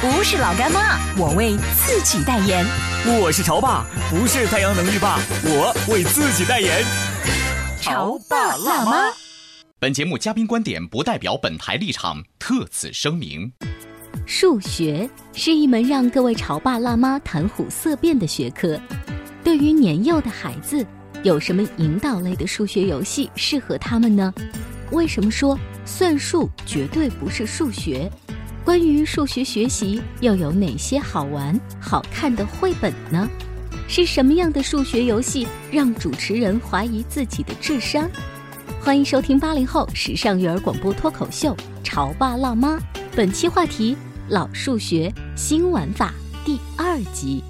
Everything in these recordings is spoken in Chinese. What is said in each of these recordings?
不是老干妈，我为自己代言。我是潮爸，不是太阳能浴霸，我为自己代言。潮爸辣妈。本节目嘉宾观点不代表本台立场，特此声明。数学是一门让各位潮爸辣妈谈虎色变的学科。对于年幼的孩子，有什么引导类的数学游戏适合他们呢？为什么说算术绝对不是数学？关于数学学习，又有哪些好玩、好看的绘本呢？是什么样的数学游戏让主持人怀疑自己的智商？欢迎收听八零后时尚育儿广播脱口秀《潮爸辣妈》，本期话题：老数学新玩法第二集。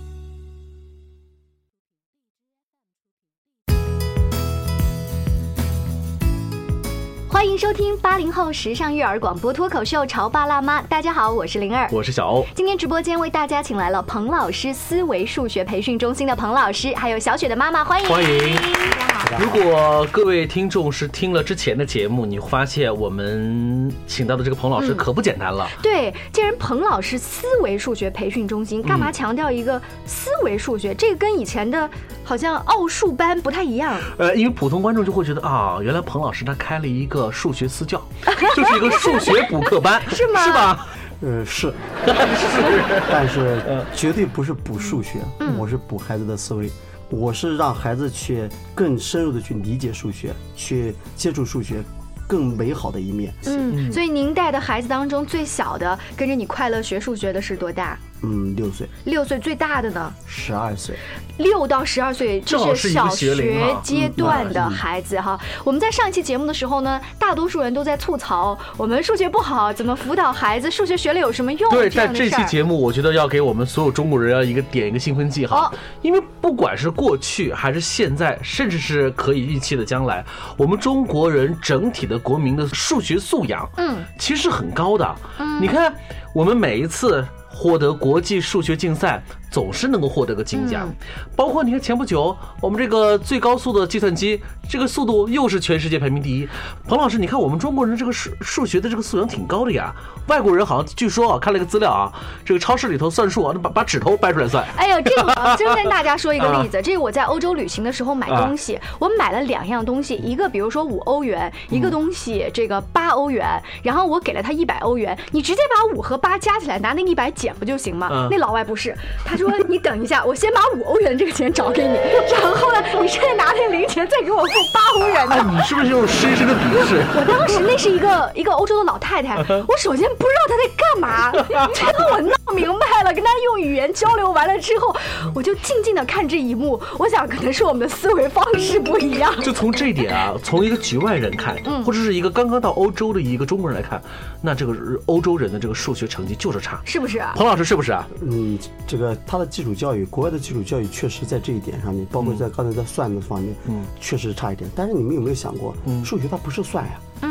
欢迎收听八零后时尚育儿广播脱口秀《潮爸辣妈》，大家好，我是灵儿，我是小欧。今天直播间为大家请来了彭老师思维数学培训中心的彭老师，还有小雪的妈妈，欢迎欢迎。大家好。如果各位听众是听了之前的节目，你发现我们请到的这个彭老师可不简单了。对，既然彭老师思维数学培训中心，干嘛强调一个思维数学？这个跟以前的好像奥数班不太一样。呃，因为普通观众就会觉得啊，原来彭老师他开了一个数学私教，就是一个数学补课班，是吗是吧？呃，是，但是绝对不是补数学，我是补孩子的思维，我是让孩子去更深入的去理解数学，去接触数学更美好的一面。嗯，所以您带的孩子当中最小的跟着你快乐学数学的是多大？嗯，六岁、六岁，最大的呢？十二岁，六到十二岁，这是小学阶段的嗯孩子哈。我们在上一期节目的时候呢，大多数人都在吐槽我们数学不好，怎么辅导孩子？数学学了有什么用？对，但这。期节目我觉得要给我们所有中国人要一个点一个兴奋剂哈哦，因为不管是过去还是现在，甚至是可以预期的将来，我们中国人整体的国民的数学素养，嗯，其实很高的。嗯你看，我们每一次获得国际数学竞赛，总是能够获得个金奖。包括你看前不久，我们这个最高速的计算机，这个速度又是全世界排名第一。彭老师，你看我们中国人这个数数学的这个素养挺高的呀。外国人好像据说啊，看了一个资料啊，这个超市里头算数啊，把把指头掰出来算。哎呦，这个我真跟大家说一个 例啊子，这个我在欧洲旅行的时候买东西，我买了两样东西，一个比如说五欧元，一个东西这个八欧元，然后我给了他一百欧元，你直接把五和八加起来，拿那个一百减不就行吗？嗯那老外不是，他说你等一下，我先把五欧元这个钱找给你，然后呢，你现在拿那零钱再给我付八欧元的哎，。你是不是用深深的鄙视？我当时那是一个一个欧洲的老太太，我首先不知道她在干嘛，她跟我闹明白了，跟他用语言交流完了之后，我就静静的看这一幕。我想可能是我们的思维方式不一样。就从这一点啊，从一个局外人看，嗯或者是一个刚刚到欧洲的一个中国人来看，那这个欧洲人的这个数学成绩就是差。是不是？彭老师是不是啊？嗯，这个他的基础教育，国外的基础教育确实在这一点上面，包括在刚才在算的方面，嗯确实差一点。但是你们有没有想过，嗯数学它不是算呀？嗯，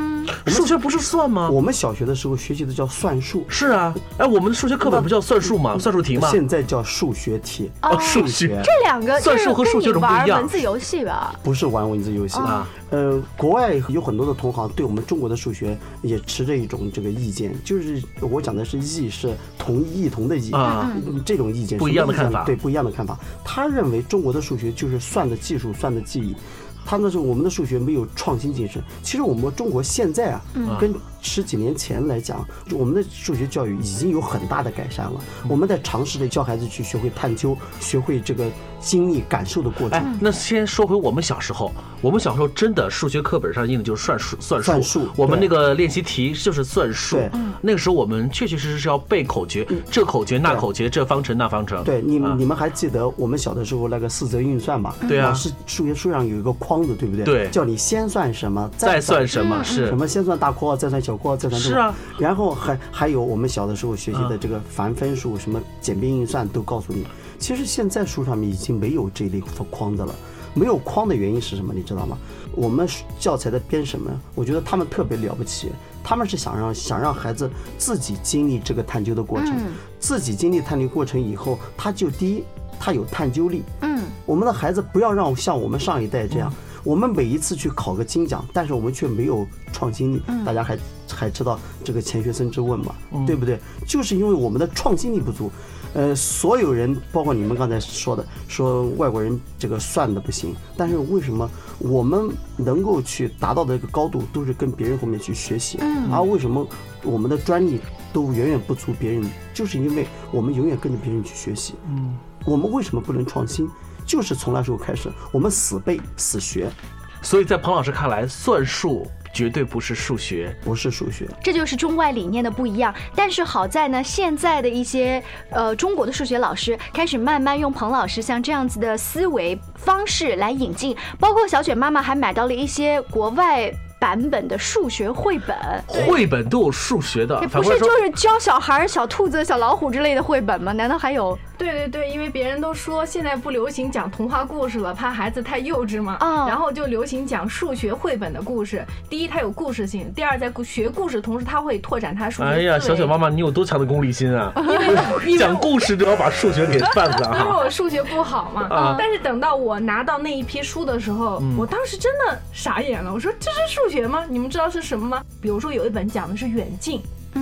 数学不是算吗？我们小学的时候学习的叫算术，是啊，哎，我们的数学课本不叫算术吗？算术题吗？现在叫数学题。哦，数学学这两个算术和数学不一样玩文字游戏吧？不是玩文字游戏啊。呃，国外有很多的同行对我们中国的数学也持着一种这个意见，就是我讲的是异是同异同的异啊嗯这种意见不一样的看法对不一样的看法。他认为中国的数学就是算的技术，算的技艺。他们说我们的数学没有创新精神。其实我们中国现在啊，跟十几年前来讲，我们的数学教育已经有很大的改善了。我们在尝试着教孩子去学会探究，学会这个经历感受的过哎程。，那先说回我们小时候，我们小时候真的数学课本上印的就是算数，算数，算数我们那个练习题就是算数那个时候我们确确实实是要背口诀，这口诀那口诀，这方程那方程。对你啊。们，你们还记得我们小的时候那个四则运算吗？对啊。是数学书上有一个框子，对不对？对。叫你先算什么，再算什嗯么是。什么先算大括号，再算小括号，再算这个是啊。然后还还有我们小的时候学习的这个繁分数、什么简便运算都告诉你。其实现在书上面已经没有这类框子了。没有框的原因是什么？你知道吗？我们教材的编审们，我觉得他们特别了不起，他们是想让想让孩子自己经历这个探究的过程，自己经历探究过程以后，他就第一，他有探究力。嗯，我们的孩子不要让像我们上一代这样，我们每一次去考个金奖，但是我们却没有创新力。大家还还知道这个钱学森之问嘛，对不对？就是因为我们的创新力不足。呃，所有人，包括你们刚才说的，说外国人这个算的不行，但是为什么我们能够去达到的这个高度，都是跟别人后面去学习？而为什么我们的专利都远远不足别人？就是因为我们永远跟着别人去学习。嗯，我们为什么不能创新？就是从那时候开始，我们死背死学，所以在彭老师看来，算术绝对不是数学。不是数学。这就是中外理念的不一样。但是好在呢，现在的一些呃中国的数学老师开始慢慢用彭老师像这样子的思维方式来引进，包括小雪妈妈还买到了一些国外版本的数学绘本。绘本都有数学的，不是就是教小孩小兔子、小老虎之类的绘本吗？难道还有对对对，因为别人都说现在不流行讲童话故事了，怕孩子太幼稚嘛。哦然后就流行讲数学绘本的故事。第一，它有故事性；第二，在学故事同时，它会拓展他数学哎呀，小小妈妈，你有多强的功利心啊！讲故事都要把数学给办了因为。我数学不好嘛，啊但是等到我拿到那一批书的时候，我当时真的傻眼了。我说这是数学吗？你们知道是什么吗？比如说有一本讲的是远近。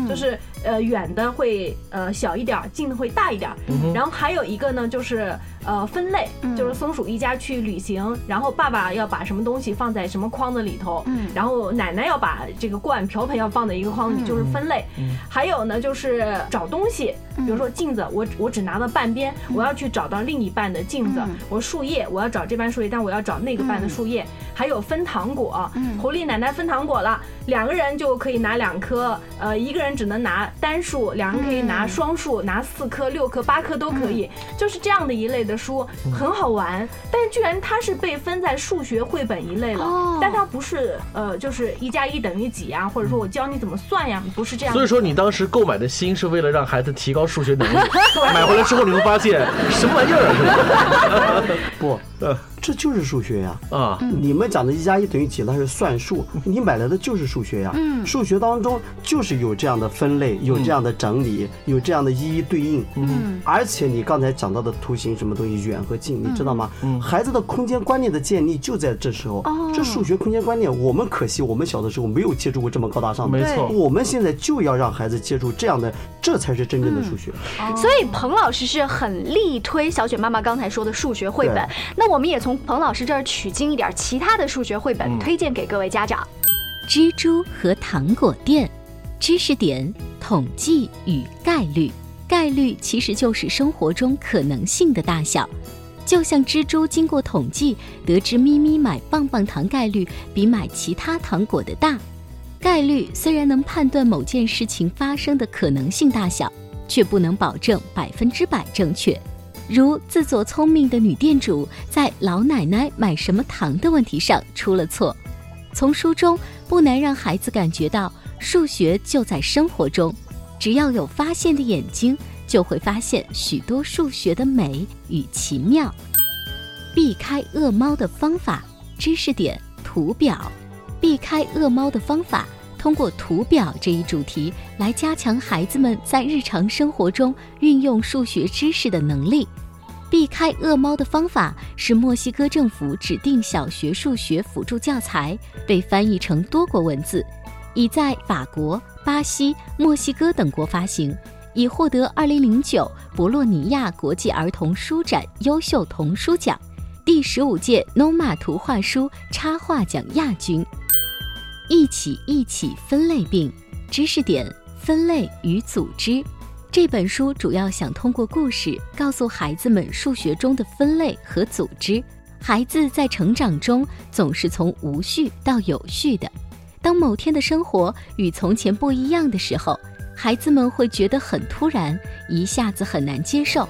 就是呃远的会呃小一点儿，近的会大一点儿。然后还有一个呢，就是呃分类，就是松鼠一家去旅行，然后爸爸要把什么东西放在什么筐子里头，嗯。然后奶奶要把这个罐瓢盆要放在一个筐子里，就是分类。还有呢，就是找东西，比如说镜子，我我只拿到半边，我要去找到另一半的镜子。我树叶，我要找这半树叶，但我要找那个半的树叶。还有分糖果，狐狸奶奶分糖果了，两个人就可以拿两颗，呃，一个人只能拿单数，两人可以拿双数，拿四颗、六颗、八颗都可以，就是这样的一类的书，很好玩。但是居然它是被分在数学绘本一类了，哦但它不是呃，就是一加一等于几呀，或者说我教你怎么算呀，不是这样。所以说，你当时购买的心是为了让孩子提高数学能力，买回来之后你会发现什么玩意儿啊 不，这就是数学呀。啊，你们讲的一加一等于几，那是算术，你买来的就是数学呀。嗯数学当中就是有这样的分类，有这样的整理，有这样的一一对应。嗯而且你刚才讲到的图形什么东西，远和近，你知道吗？嗯孩子的空间观念的建立就在这时候。哦这数学空间观念，我们可惜我们小的时候没有接触过这么高大上的。没错。我们现在就要让孩子接触这样的，这才是真正的数学。所以彭老师是很力推小雪妈妈刚才说的数学绘本对。那我们也从彭老师这儿取经一点其他的数学绘本，推荐给各位家长。蜘蛛和糖果店，知识点：统计与概率。概率其实就是生活中可能性的大小。就像蜘蛛经过统计得知咪咪买棒棒糖概率比买其他糖果的大。概率虽然能判断某件事情发生的可能性大小，却不能保证百分之百正确。如自作聪明的女店主在老奶奶买什么糖的问题上出了错。从书中不难让孩子感觉到，数学就在生活中，只要有发现的眼睛，就会发现许多数学的美与奇妙。避开恶猫的方法，知识点图表。避开恶猫的方法，通过图表这一主题来加强孩子们在日常生活中运用数学知识的能力。避开恶猫的方法是墨西哥政府指定小学数学辅助教材，被翻译成多国文字，已在法国、巴西、墨西哥等国发行，已获得2009博洛尼亚国际儿童书展优秀童书奖、第十五届 NOMA 图画书插画奖亚军。一起一起分类病，知识点：分类与组织。这本书主要想通过故事告诉孩子们数学中的分类和组织。孩子在成长中总是从无序到有序的。当某天的生活与从前不一样的时候，孩子们会觉得很突然，一下子很难接受。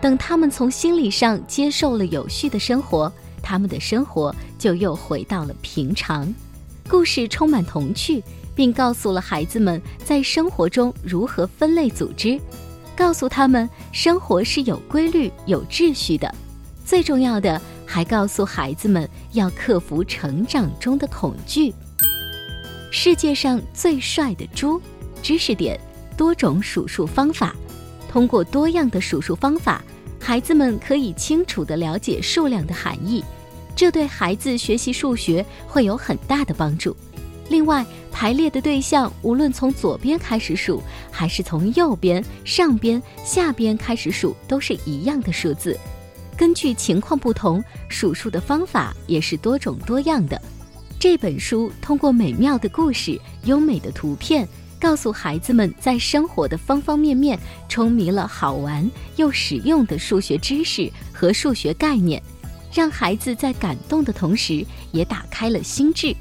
等他们从心理上接受了有序的生活，他们的生活就又回到了平常。故事充满童趣，并告诉了孩子们在生活中如何分类组织，告诉他们生活是有规律、有秩序的。最重要的。还告诉孩子们要克服成长中的恐惧。世界上最帅的猪，知识点：多种数数方法。通过多样的数数方法，孩子们可以清楚地了解数量的含义，这对孩子学习数学会有很大的帮助。另外，排列的对象无论从左边开始数，还是从右边、上边、下边开始数，都是一样的数字。根据情况不同，数数的方法也是多种多样的。这本书通过美妙的故事、优美的图片，告诉孩子们在生活的方方面面，充弥了好玩又实用的数学知识和数学概念，让孩子在感动的同时，也打开了心智，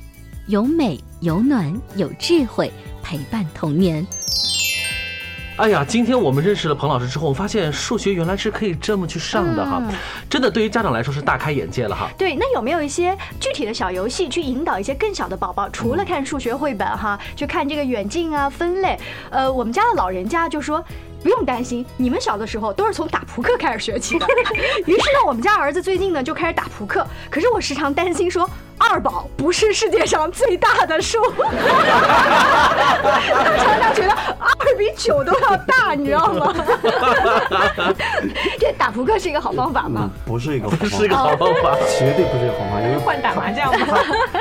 有美、有暖、有智慧，陪伴童年。哎呀，今天我们认识了彭老师之后，我发现数学原来是可以这么去上的哈，真的对于家长来说是大开眼界了哈。对，那有没有一些具体的小游戏去引导一些更小的宝宝，除了看数学绘本哈，去看这个远近啊、分类？呃，我们家的老人家就说。不用担心，你们小的时候都是从打扑克开始学起的。于是呢，我们家儿子最近呢就开始打扑克。可是我时常担心说，二宝不是世界上最大的数。他常常觉得二比九都要大，你知道吗？这打扑克是一个好方法吗？不是一个，不是一个好方法，绝对不是一个好方法，因为换打麻将吗？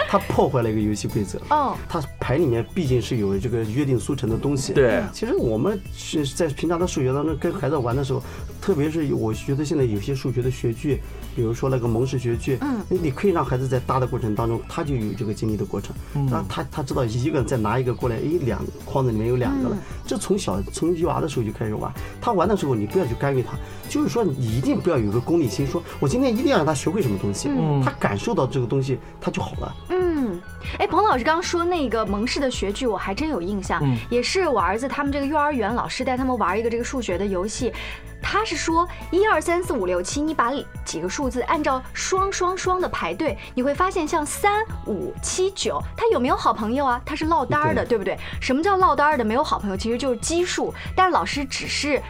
他破坏了一个游戏规则。哦，他牌里面毕竟是有这个约定俗成的东西。对，其实我们是在平常。的数学当中跟孩子玩的时候，特别是我觉得现在有些数学的学具，比如说那个蒙氏学具，嗯，你可以让孩子在搭的过程当中，他就有这个经历的过程，那他他知道一个人再拿一个过来，哎，两筐子里面有两个了，这从小从一娃的时候就开始玩，他玩的时候你不要去干预他，就是说你一定不要有个功利心，说我今天一定要让他学会什么东西，他感受到这个东西他就好了。嗯，哎，彭老师刚刚说那个蒙氏的学具，我还真有印象，也是我儿子他们这个幼儿园老师带他们玩一。个这个数学的游戏，他是说一二三四五六七，你把几个数字按照双双双的排队，你会发现像三五七九，它有没有好朋友啊？它是落单儿的，对不对？什么叫落单儿的？没有好朋友，其实就是奇数，但是老师只是。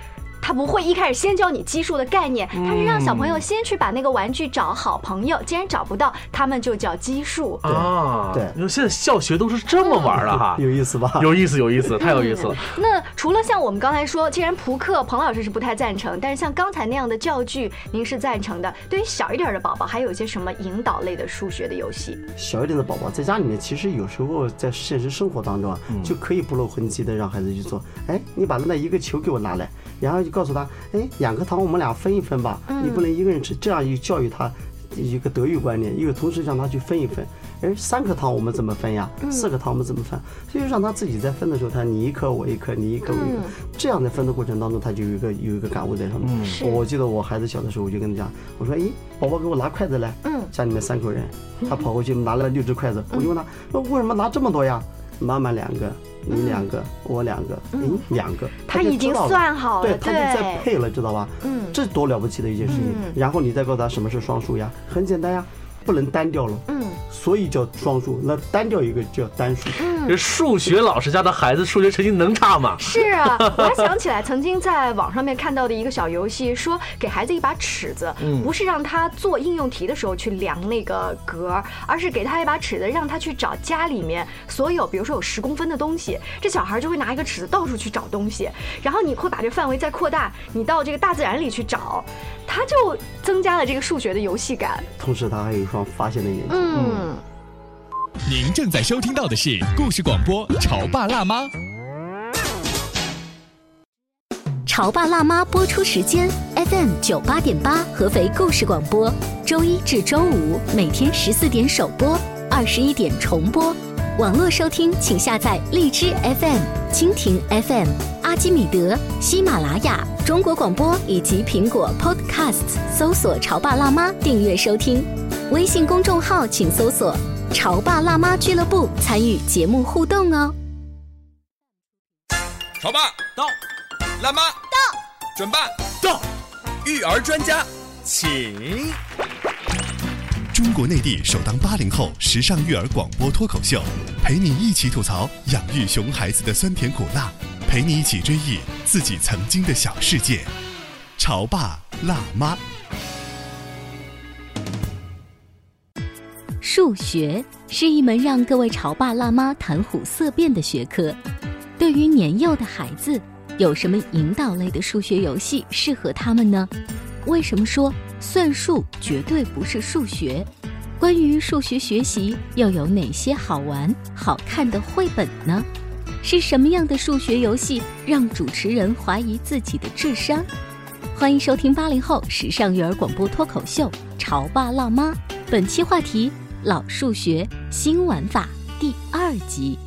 他不会一开始先教你基数的概念，他是让小朋友先去把那个玩具找好朋友，既然找不到，他们就叫基数啊。对，你说现在教学都是这么玩的哈，有意思吧？有意思，有意思，太有意思了。那除了像我们刚才说，既然扑克彭老师是不太赞成，但是像刚才那样的教具，您是赞成的。对于小一点的宝宝，还有一些什么引导类的数学的游戏？小一点的宝宝在家里面，其实有时候在现实生活当中啊，就可以不露痕迹的让孩子去做。哎，你把那一个球给我拿来。然后就告诉他，哎，两颗糖我们俩分一分吧，你不能一个人吃，这样一教育他一个德育观念，一个同时让他去分一分。哎，三颗糖我们怎么分呀？四颗糖我们怎么分？所以让他自己在分的时候，他你一颗我一颗，你一颗我一颗，这样的分的过程当中，他就有一个有一个感悟在上面。我记得我孩子小的时候，我就跟他讲，我说，哎，宝宝给我拿筷子来，家里面三口人，他跑过去拿了六只筷子，我就问他，为什么拿这么多呀？妈妈两个。你两个，我两个，你两个，他已经算好了，对，他就在配了，知道吧？嗯，这多了不起的一件事情。然后你再告诉他什么是双数呀？很简单呀，不能单调了。嗯。所以叫双数，那单调一个叫单数。这数学老师家的孩子数学成绩能差吗？是啊，我还想起来曾经在网上面看到的一个小游戏，说给孩子一把尺子，不是让他做应用题的时候去量那个格，而是给他一把尺子，让他去找家里面所有，比如说有十公分的东西，这小孩就会拿一个尺子到处去找东西，然后你会把这范围再扩大，你到这个大自然里去找，他就增加了这个数学的游戏感，同时他还有一双发现的眼睛。嗯。您正在收听到的是故事广播《潮爸辣妈》。潮爸辣妈播出时间：FM 九八点八，合肥故事广播，周一至周五每天十四点首播，二十一点重播。网络收听，请下载荔枝 FM、蜻蜓 FM、阿基米德、喜马拉雅、中国广播以及苹果 Podcasts，搜索“潮爸辣妈”订阅收听。微信公众号请搜索“潮爸辣妈俱乐部”，参与节目互动哦。潮爸到，辣妈到，准爸到，育儿专家，请。中国内地首档八零后时尚育儿广播脱口秀，陪你一起吐槽养育熊孩子的酸甜苦辣，陪你一起追忆自己曾经的小世界。潮爸辣妈。数学是一门让各位潮爸辣妈谈虎色变的学科。对于年幼的孩子，有什么引导类的数学游戏适合他们呢？为什么说算术绝对不是数学？关于数学学习，又有哪些好玩、好看的绘本呢？是什么样的数学游戏让主持人怀疑自己的智商？欢迎收听八零后时尚育儿广播脱口秀《潮爸辣妈》，本期话题。老数学新玩法第二集。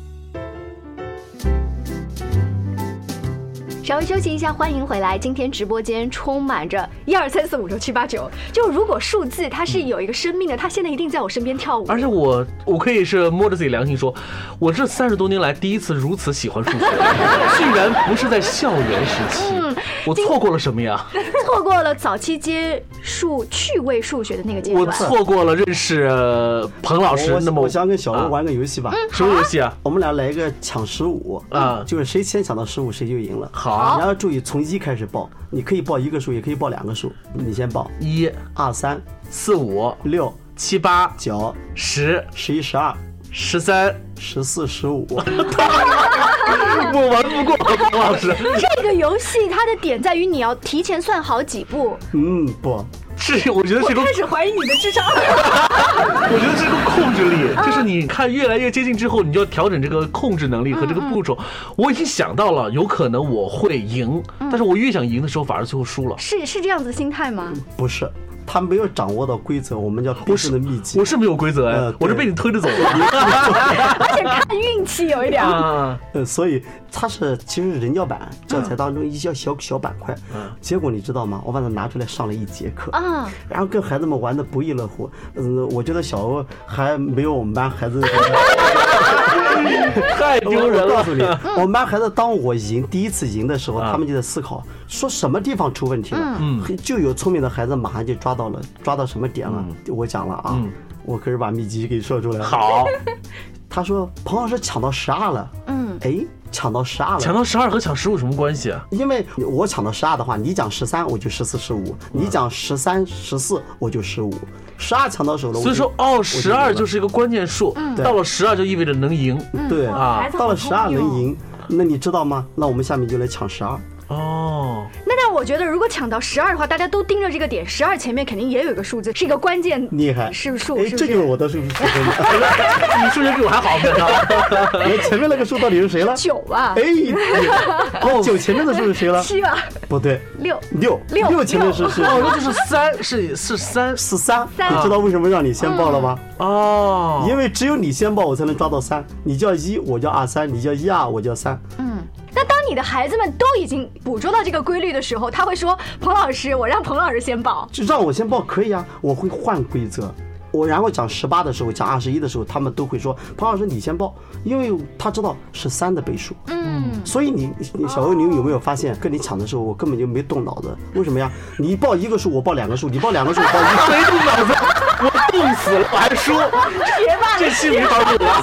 稍微休息一下，欢迎回来。今天直播间充满着一二三四五六七八九。就如果数字它是有一个生命的，它现在一定在我身边跳舞。而且我我可以是摸着自己良心说，我这三十多年来第一次如此喜欢数学，居然不是在校园时期。我错过了什么呀？错过了早期接触趣味数学的那个阶段。我错过了认识彭老师。那么我想跟小欧玩个游戏吧。什么游戏啊？我们俩来一个抢十五啊，就是谁先抢到十五谁就赢了。好。然后注意，从一开始报，你可以报一个数，也可以报两个数。你先报一、二、三、四、五、六、七、八、九、十、十一、十二、十三、十四、十五。我玩不过彭老师。这个游戏它的点在于你要提前算好几步。嗯，不。是，我觉得是个开始怀疑你的智商。我觉得是个控制力，就是你看越来越接近之后，你就要调整这个控制能力和这个步骤。我已经想到了，有可能我会赢，但是我越想赢的时候，反而最后输了。是是这样子心态吗？不是。他没有掌握到规则，我们叫必胜的秘籍。我是没有规则哎，我是被你推着走的，而且看运气有一点。嗯，所以它是其实人教版教材当中一些小小板块。嗯。结果你知道吗？我把它拿出来上了一节课啊，然后跟孩子们玩的不亦乐乎。嗯，我觉得小欧还没有我们班孩子。太丢人了！我告诉你，我们班孩子当我赢第一次赢的时候，他们就在思考，说什么地方出问题了。嗯，就有聪明的孩子马上就抓到了，抓到什么点了。我讲了啊，我可是把秘籍给说出来了。好，他说彭老师抢到十二了。嗯，哎，抢到十二了。抢到十二和抢十五什么关系啊？因为我抢到十二的话，你讲十三我就十四十五，你讲十三十四我就十五。十二抢到手了，所以说哦，十二就是一个关键数，到了十二就意味着能赢，对。啊，到了十二能赢，那你知道吗？那我们下面就来抢十二。哦，那但我觉得如果抢到十二的话，大家都盯着这个点，十二前面肯定也有一个数字，是一个关键，厉害，是不是数？哎，这就是我的数学，你数学比我还好，呢。前面那个数到底是谁了？九啊！哎，哦，九前面的数是谁了？七吧？不对，六六六六前面是是？哦，那就是三，是是三，是三。你知道为什么让你先报了吗？哦，因为只有你先报，我才能抓到三。你叫一，我叫二三；你叫一二，我叫三。嗯。那当你的孩子们都已经捕捉到这个规律的时候，他会说：“彭老师，我让彭老师先报。”就让我先报可以啊，我会换规则。我然后讲十八的时候，讲二十一的时候，他们都会说：“彭老师你先报，因为他知道是三的倍数。”嗯，所以你你小欧，你有没有发现跟你抢的时候，我根本就没动脑子？为什么呀？你报一个数，我报两个数；你报两个数，我报一个 没动脑子，我冻死了，我还输，学霸这期没法录了。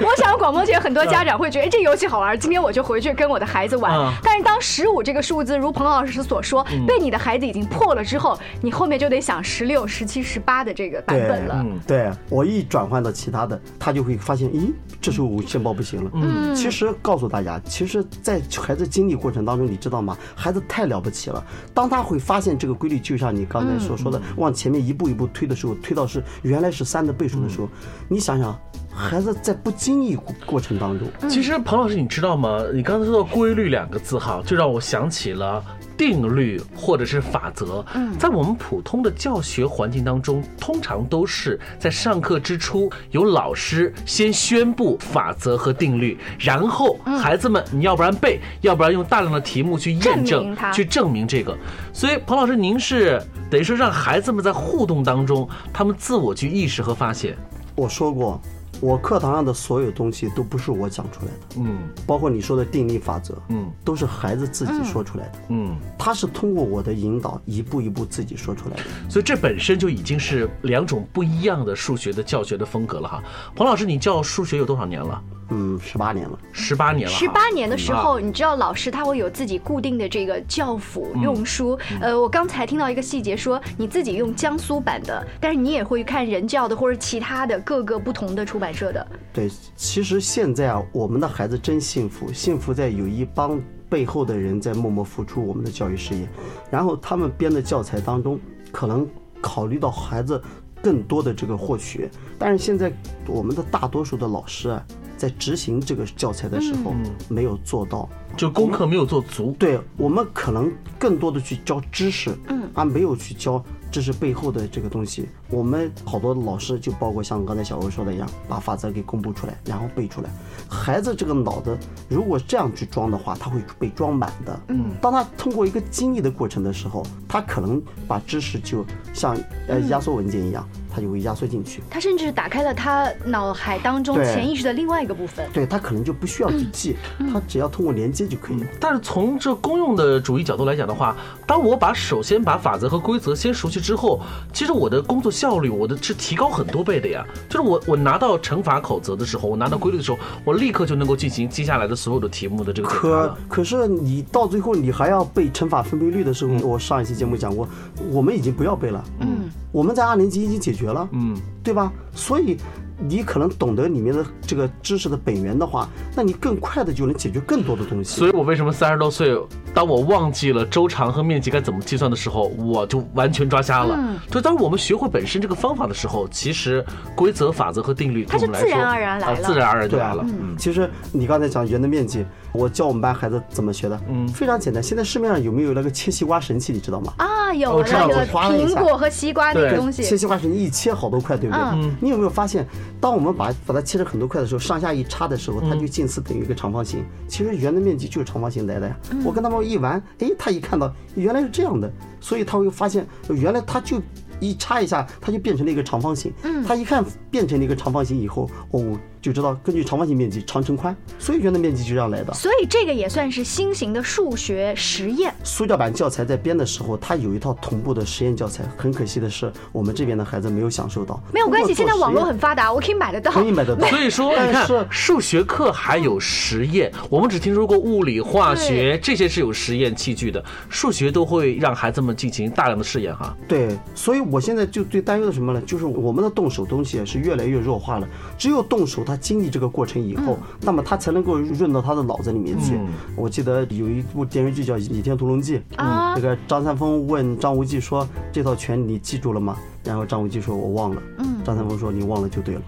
我想广播间很多家长会觉得这游戏好玩，今天我就回去跟我的孩子玩。但是当十五这个数字如彭老师所说，被你的孩子已经破了之后，你后面就得想十六、十七、十八的这个。版本了，对我一转换到其他的，他就会发现，咦，这时候我钱包不行了。嗯，其实告诉大家，其实，在孩子经历过程当中，你知道吗？孩子太了不起了。当他会发现这个规律，就像你刚才所说的，往前面一步一步推的时候，推到是原来是三的倍数的时候，你想想，孩子在不经意过过程当中，其实彭老师，你知道吗？你刚才说到“规律”两个字哈，就让我想起了。定律或者是法则，在我们普通的教学环境当中，通常都是在上课之初，由老师先宣布法则和定律，然后孩子们你要不然背，要不然用大量的题目去验证，去证明这个。所以，彭老师，您是等于说让孩子们在互动当中，他们自我去意识和发现。我说过。我课堂上的所有东西都不是我讲出来的，嗯，包括你说的定力法则，嗯，都是孩子自己说出来的，嗯，他是通过我的引导一步一步自己说出来的，所以这本身就已经是两种不一样的数学的教学的风格了哈。彭老师，你教数学有多少年了？嗯，十八年了，十八年了。十八年的时候，你知道老师他会有自己固定的这个教辅用书。呃，我刚才听到一个细节，说你自己用江苏版的，但是你也会看人教的或者其他的各个不同的出版社的。对，其实现在啊，我们的孩子真幸福，幸福在有一帮背后的人在默默付出我们的教育事业，然后他们编的教材当中，可能考虑到孩子更多的这个获取，但是现在我们的大多数的老师啊。在执行这个教材的时候，没有做到，就功课没有做足。对我们可能更多的去教知识，嗯，而没有去教。知识背后的这个东西，我们好多老师就包括像刚才小欧说的一样，把法则给公布出来，然后背出来。孩子这个脑子如果这样去装的话，他会被装满的。嗯，当他通过一个经历的过程的时候，他可能把知识就像呃压缩文件一样，他就会压缩进去。他甚至打开了他脑海当中潜意识的另外一个部分。对他可能就不需要去记，他只要通过连接就可以了。但是从这公用的主义角度来讲的话，当我把首先把法则和规则先熟悉。之后，其实我的工作效率，我的是提高很多倍的呀。就是我我拿到乘法口则的时候，我拿到规律的时候，我立刻就能够进行接下来的所有的题目的这个可可是你到最后你还要背乘法分配律的时候，我上一期节目讲过，我们已经不要背了。嗯，我们在二年级已经解决了。嗯，对吧？所以。你可能懂得里面的这个知识的本源的话，那你更快的就能解决更多的东西。所以我为什么三十多岁，当我忘记了周长和面积该怎么计算的时候，我就完全抓瞎了。嗯，就当我们学会本身这个方法的时候，其实规则、法则和定律，它是自然而然来了，自然而然就来了。嗯，其实你刚才讲圆的面积。我教我们班孩子怎么学的，嗯，非常简单。现在市面上有没有那个切西瓜神器？你知道吗？啊，有那个苹果和西瓜那个东西。切西瓜神器一切好多块，对不对？嗯。你有没有发现，当我们把把它切成很多块的时候，上下一插的时候，它就近似等于一个长方形。其实圆的面积就是长方形来的呀。我跟他们一玩，哎，他一看到原来是这样的，所以他会发现原来他就一插一下，它就变成了一个长方形。嗯。他一看变成了一个长方形以后，哦。就知道根据长方形面积长乘宽，所以圆的面积就这样来的。所以这个也算是新型的数学实验。苏教版教材在编的时候，它有一套同步的实验教材。很可惜的是，我们这边的孩子没有享受到。没有关系，现在网络很发达，我可以买得到。可以买得到。所以说，你看数学课还有实验，我们只听说过物理、化学这些是有实验器具的，数学都会让孩子们进行大量的试验哈。对，所以我现在就最担忧的什么呢？就是我们的动手东西是越来越弱化了，只有动手他。经历这个过程以后，那么他才能够润到他的脑子里面去。我记得有一部电视剧叫《倚天屠龙记》，那个张三丰问张无忌说：“这套拳你记住了吗？”然后张无忌说：“我忘了。”张三丰说：“你忘了就对了。”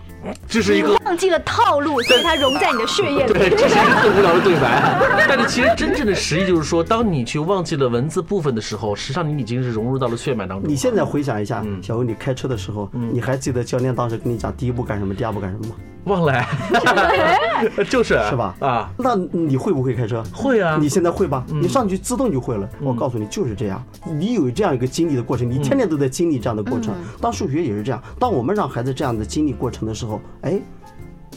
这是一个忘记了套路，所以它融在你的血液里。对，这是一个无聊的对白。但是其实真正的实意就是说，当你去忘记了文字部分的时候，实际上你已经是融入到了血脉当中。你现在回想一下，小欧，你开车的时候，你还记得教练当时跟你讲第一步干什么，第二步干什么吗？忘了，就是是吧？啊，那你会不会开车？会啊，你现在会吧？你上去自动就会了。我告诉你，就是这样。你有这样一个经历的过程，你天天都在经历这样的过程。当数学也是这样，当我们让孩子这样的经历过程的时候，哎，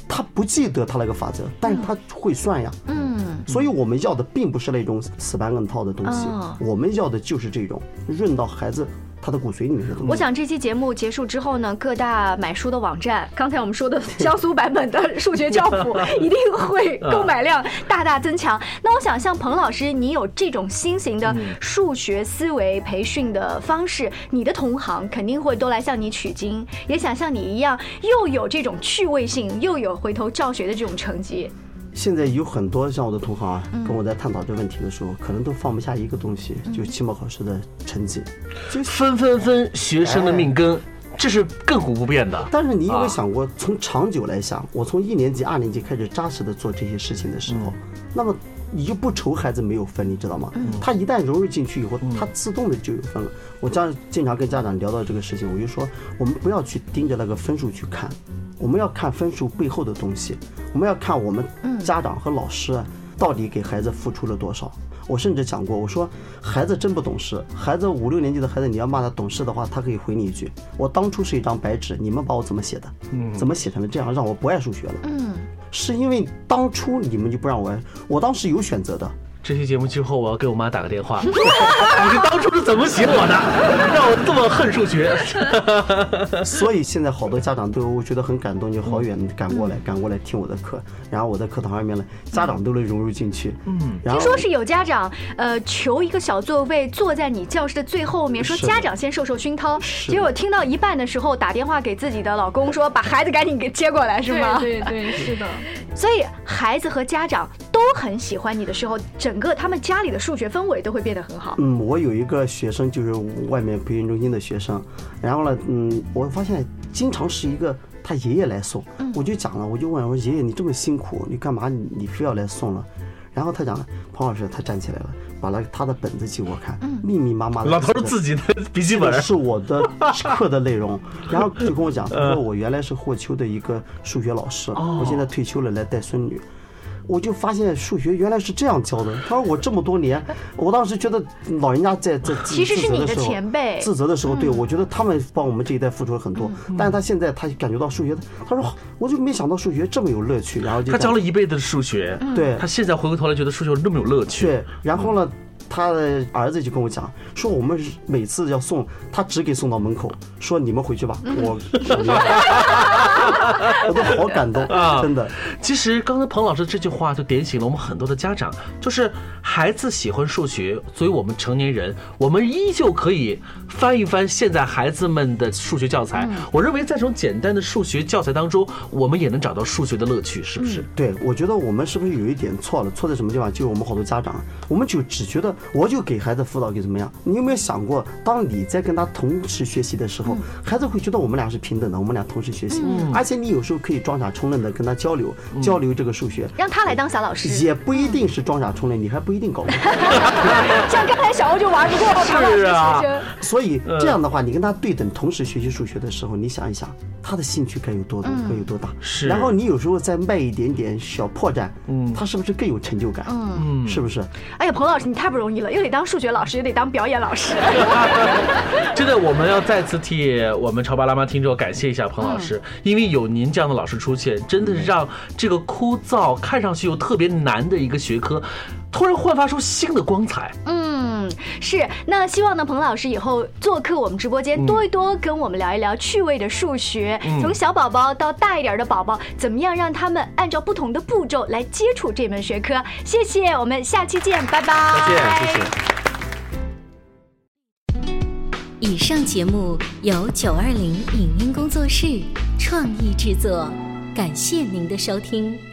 他不记得他那个法则，但是他会算呀。嗯，所以我们要的并不是那种死板硬套的东西，我们要的就是这种润到孩子。他的骨髓里面是我想这期节目结束之后呢，各大买书的网站，刚才我们说的 江苏版本的数学教辅 一定会购买量大大增强。那我想像彭老师，你有这种新型的数学思维培训的方式，你的同行肯定会都来向你取经，也想像你一样，又有这种趣味性，又有回头教学的这种成绩。现在有很多像我的同行啊，跟我在探讨这个问题的时候，可能都放不下一个东西，就期末考试的成绩，就分分分学生的命根。这是亘古不变的。但是你有没有啊想过，从长久来想，我从一年级、二年级开始扎实的做这些事情的时候，那么你就不愁孩子没有分，你知道吗？他一旦融入进去以后，他自动的就有分了。我家经常跟家长聊到这个事情，我就说，我们不要去盯着那个分数去看，我们要看分数背后的东西，我们要看我们家长和老师啊到底给孩子付出了多少。我甚至讲过，我说孩子真不懂事，孩子五六年级的孩子，你要骂他懂事的话，他可以回你一句：我当初是一张白纸，你们把我怎么写的？怎么写成了这样，让我不爱数学了？嗯，是因为当初你们就不让我爱，我当时有选择的。这期节目之后，我要给我妈打个电话。你是当初是怎么写我的，让我这么恨数学？所以现在好多家长都觉得很感动，就好远赶过来，赶过来听我的课，然后我在课堂上面呢，家长都能融入进去。嗯，听说是有家长呃求一个小座位坐在你教室的最后面，说家长先受受熏陶。结果听到一半的时候打电话给自己的老公说把孩子赶紧给接过来，是吗？对对对，是的。所以孩子和家长都很喜欢你的时候，整个他们家里的数学氛围都会变得很好。嗯，我有一个学生就是外面培训中心的学生，然后呢，嗯，我发现经常是一个他爷爷来送，我就讲了，我就问我说爷爷你这么辛苦，你干嘛？你你非要来送了？然后他讲，彭老师他站起来了，把那个他的本子给我看，密密麻麻的，老头儿自己的笔记本。是我的课的内容，然后就跟我讲，他 说我原来是霍丘的一个数学老师，我现在退休了来带孙女。我就发现数学原来是这样教的。他说我这么多年，我当时觉得老人家在在自其实是你的时候前辈自责的时候，对我觉得他们帮我们这一代付出了很多。但是他现在他感觉到数学，他说我就没想到数学这么有乐趣。然后就他教了一辈子的数学，对他现在回过头来觉得数学那么有乐趣。对，然后呢，他的儿子就跟我讲说，我们每次要送，他只给送到门口，说你们回去吧，我 我都好感动啊真的。其实刚才彭老师这句话就点醒了我们很多的家长，就是孩子喜欢数学，所以我们成年人，我们依旧可以翻一翻现在孩子们的数学教材。我认为在这种简单的数学教材当中，我们也能找到数学的乐趣，是不是？对，我觉得我们是不是有一点错了？错在什么地方？就是我们好多家长，我们就只觉得我就给孩子辅导给怎么样？你有没有想过，当你在跟他同时学习的时候，孩子会觉得我们俩是平等的，我们俩同时学习，而且你有时候可以装傻充愣的跟他交流，交流这个数学。让他来当小老师，也不一定是装傻充愣，你还不一定搞不 懂。像刚才小欧就玩不过彭老师是啊学生。所以这样的话，你跟他对等同时学习数学的时候，你想一想，他的兴趣该有多多，该有多大？是然后你有时候再卖一点点小破绽，嗯，他是不是更有成就感？嗯，是不是？哎呀，彭老师你太不容易了，又得当数学老师，又得当表演老师。真的，我们要再次替我们潮爸辣妈听众感谢一下彭老师，因为有您这样的老师出现，真的是让这个枯燥、看上去又特别难的一个学科，突然焕发出新的光彩。嗯，是。那希望呢，彭老师以后做客我们直播间，多一多跟我们聊一聊趣味的数学，从小宝宝到大一点的宝宝，怎么样让他们按照不同的步骤来接触这门学科。谢谢，我们下期见，拜拜。再见，谢谢。以上节目由九二零影音工作室创意制作，感谢您的收听。